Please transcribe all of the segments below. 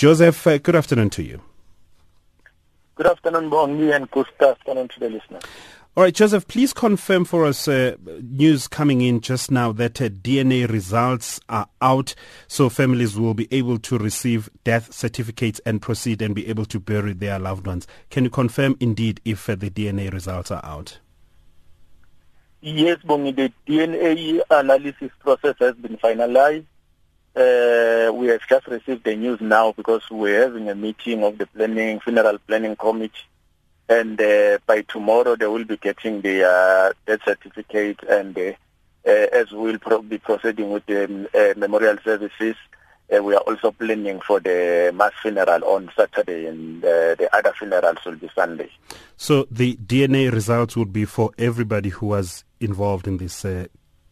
Joseph, uh, good afternoon to you. Good afternoon, Bongi, and good afternoon to the listeners. All right, Joseph, please confirm for us uh, news coming in just now that uh, DNA results are out, so families will be able to receive death certificates and proceed and be able to bury their loved ones. Can you confirm indeed if uh, the DNA results are out? Yes, Bongi, the DNA analysis process has been finalized. Uh, we have just received the news now because we're having a meeting of the planning funeral planning committee and uh, by tomorrow they will be getting the uh, death certificate and uh, uh, as we'll pro- be proceeding with the um, uh, memorial services we are also planning for the mass funeral on Saturday and the other funerals will be Sunday. So the DNA results would be for everybody who was involved in this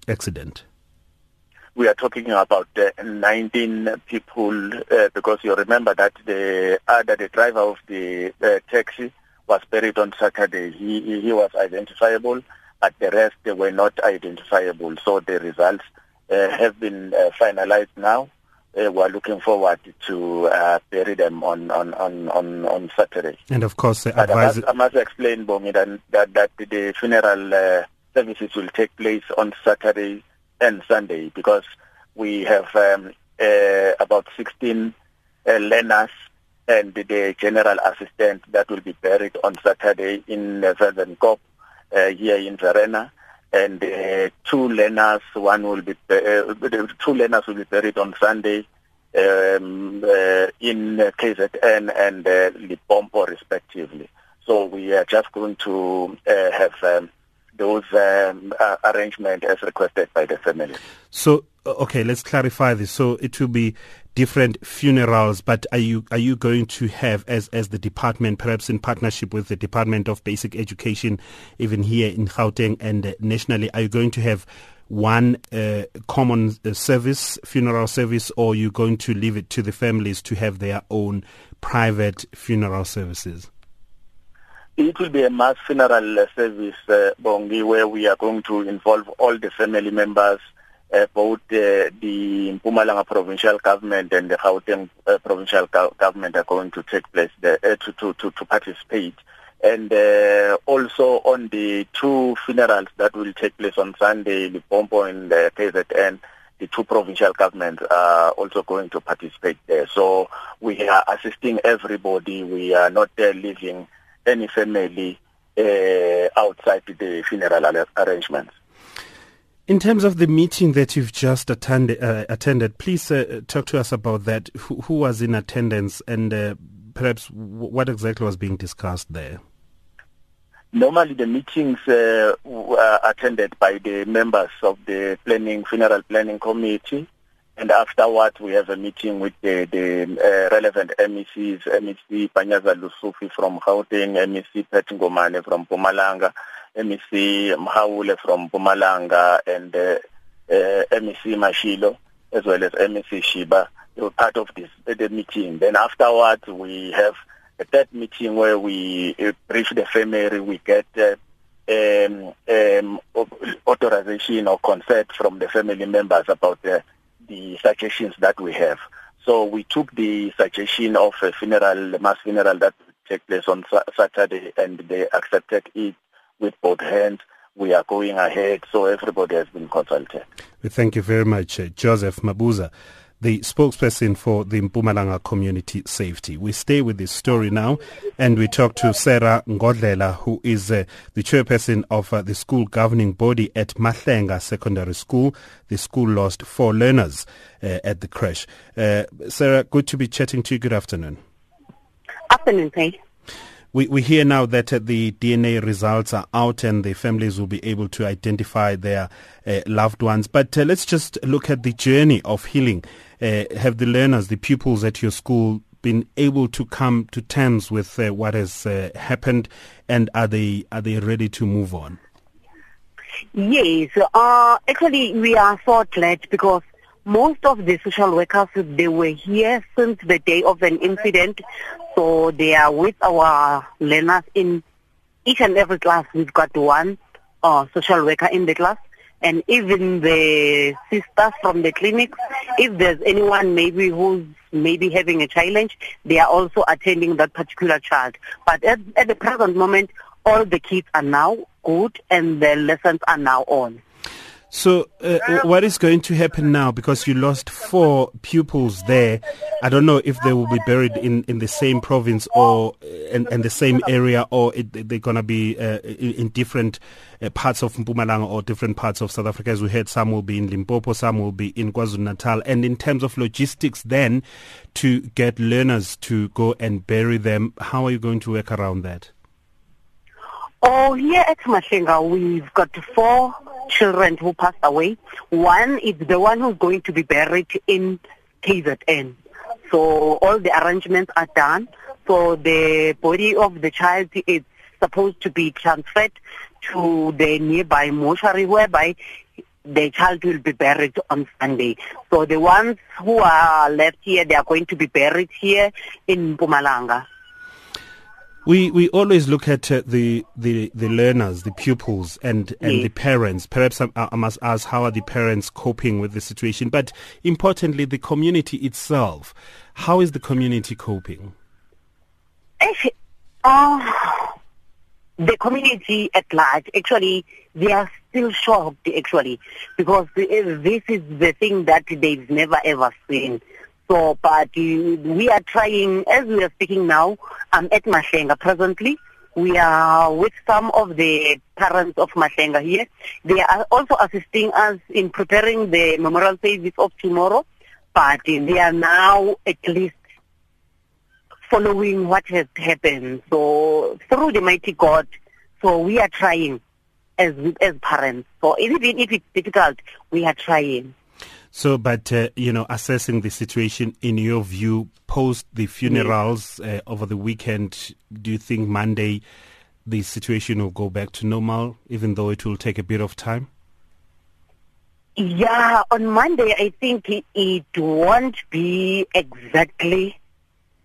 accident? We are talking about uh, 19 people uh, because you remember that the other, the driver of the uh, taxi was buried on Saturday. He, he was identifiable, but the rest they were not identifiable. So the results uh, have been uh, finalized now. Uh, we're looking forward to uh, bury them on, on, on, on, on Saturday. And of course, uh, I must, I must explain, Bongi, that, that, that the funeral uh, services will take place on Saturday and Sunday because we have um, uh, about 16 uh, learners and the general assistant that will be buried on Saturday in uh, Verdenkop, uh, here in Verena. And uh, two learners, one will be uh, two learners will be buried on Sunday um, uh, in KZN and Limpopo, respectively. So we are just going to have um, those um, uh, arrangements as requested by the family. So okay, let's clarify this. So it will be different funerals, but are you are you going to have as as the department, perhaps in partnership with the Department of Basic Education, even here in Gauteng and nationally, are you going to have one uh, common uh, service, funeral service, or are you going to leave it to the families to have their own private funeral services? It will be a mass funeral service, uh, Bongi, where we are going to involve all the family members, uh, both uh, the Mpumalanga provincial government and the Gauteng uh, provincial go- government are going to take place there, uh, to, to, to, to participate. And uh, also on the two funerals that will take place on Sunday, Limpopo and uh, KZN, the two provincial governments are also going to participate there. So we are assisting everybody. We are not leaving any family uh, outside the funeral arrangements. In terms of the meeting that you've just attended, uh, attended please uh, talk to us about that. Who, who was in attendance and uh, perhaps w- what exactly was being discussed there? Normally, the meetings uh, were attended by the members of the planning funeral planning committee, and afterwards we have a meeting with the, the uh, relevant MECs, MEC Panyaza Lesufi from Gauteng, MEC Pat Ngomane from Mpumalanga, MEC Mhaule from Mpumalanga, and uh, uh, MEC Mashilo, as well as MEC Shiba. They were part of this the meeting. Then afterwards we have a third meeting where we uh, brief the family, we get uh, um, um, authorization or consent from the family members about the, the suggestions that we have. So we took the suggestion of a funeral, mass funeral that take place on Saturday, and they accepted it with both hands. We are going ahead, so everybody has been consulted. Thank you very much, Joseph Mabuza, the spokesperson for the Mpumalanga Community Safety. We stay with this story now, and we talk to Sarah Ngodlela, who is uh, the chairperson of uh, the school governing body at Mahlenga Secondary School. The school lost four learners uh, at the crash. Uh, Sarah, good to be chatting to you. Good afternoon. Afternoon, Pay. We, we hear now that uh, the DNA results are out and the families will be able to identify their uh, loved ones. But uh, let's just look at the journey of healing. Uh, have the learners, the pupils at your school, been able to come to terms with uh, what has uh, happened, and are they are they ready to move on? Yes, uh, actually we are so glad because most of the social workers, they were here since the day of an incident. So they are with our learners in each and every class. We've got one uh, social worker in the class. And even the sisters from the clinics, if there's anyone maybe who's maybe having a challenge, they are also attending that particular child. But at, at the present moment, all the kids are now good and the lessons are now on. So, uh, what is going to happen now? Because you lost four pupils there. I don't know if they will be buried in, in the same province or in, in the same area, or it, they're going to be uh, in, different uh, parts of Mpumalanga or different parts of South Africa. As we heard, some will be in Limpopo, some will be in KwaZulu Natal. And in terms of logistics, then to get learners to go and bury them, how are you going to work around that? Oh, here at Mahlenga, we've got four children who passed away. One is the one who's going to be buried in KZN. So all the arrangements are done. So the body of the child is supposed to be transferred to the nearby mortuary whereby the child will be buried on Sunday. So the ones who are left here, they are going to be buried here in Mpumalanga. We we always look at uh, the, the the learners, the pupils, and and yes. the parents. Perhaps I, I, must ask, how are the parents coping with the situation? But importantly, the community itself. How is the community coping? Uh, the community at large, actually, they are still shocked, actually, because this is the thing that they've never ever seen. So, but uh, we are trying, as we are speaking now, I'm at Mashenga presently. We are with some of the parents of Mashenga here. They are also assisting us in preparing the memorial service of tomorrow, but they are now at least following what has happened. So through the mighty God, so we are trying as as parents. So even if it's difficult, we are trying. So, but uh, you know, assessing the situation in your view post the funerals uh, over the weekend, do you think Monday the situation will go back to normal, even though it will take a bit of time? Yeah, on Monday I think it, it won't be exactly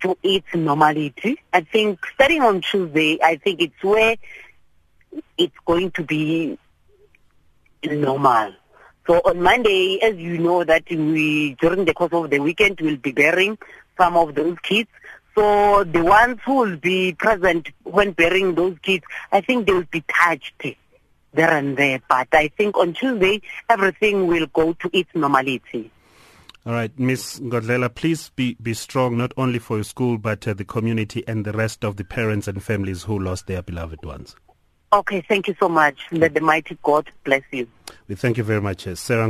to its normality. I think starting on Tuesday, I think it's where it's going to be normal. So on Monday, as you know that we, during the course of the weekend, we'll be burying some of those kids. So the ones who will be present when burying those kids, I think they will be touched there and there. But I think on Tuesday, everything will go to its normality. All right, Miss Godlela, please be, be strong, not only for your school, but uh, the community and the rest of the parents and families who lost their beloved ones. Okay, thank you so much. Let the mighty God bless you. We thank you very much, uh, Sarah.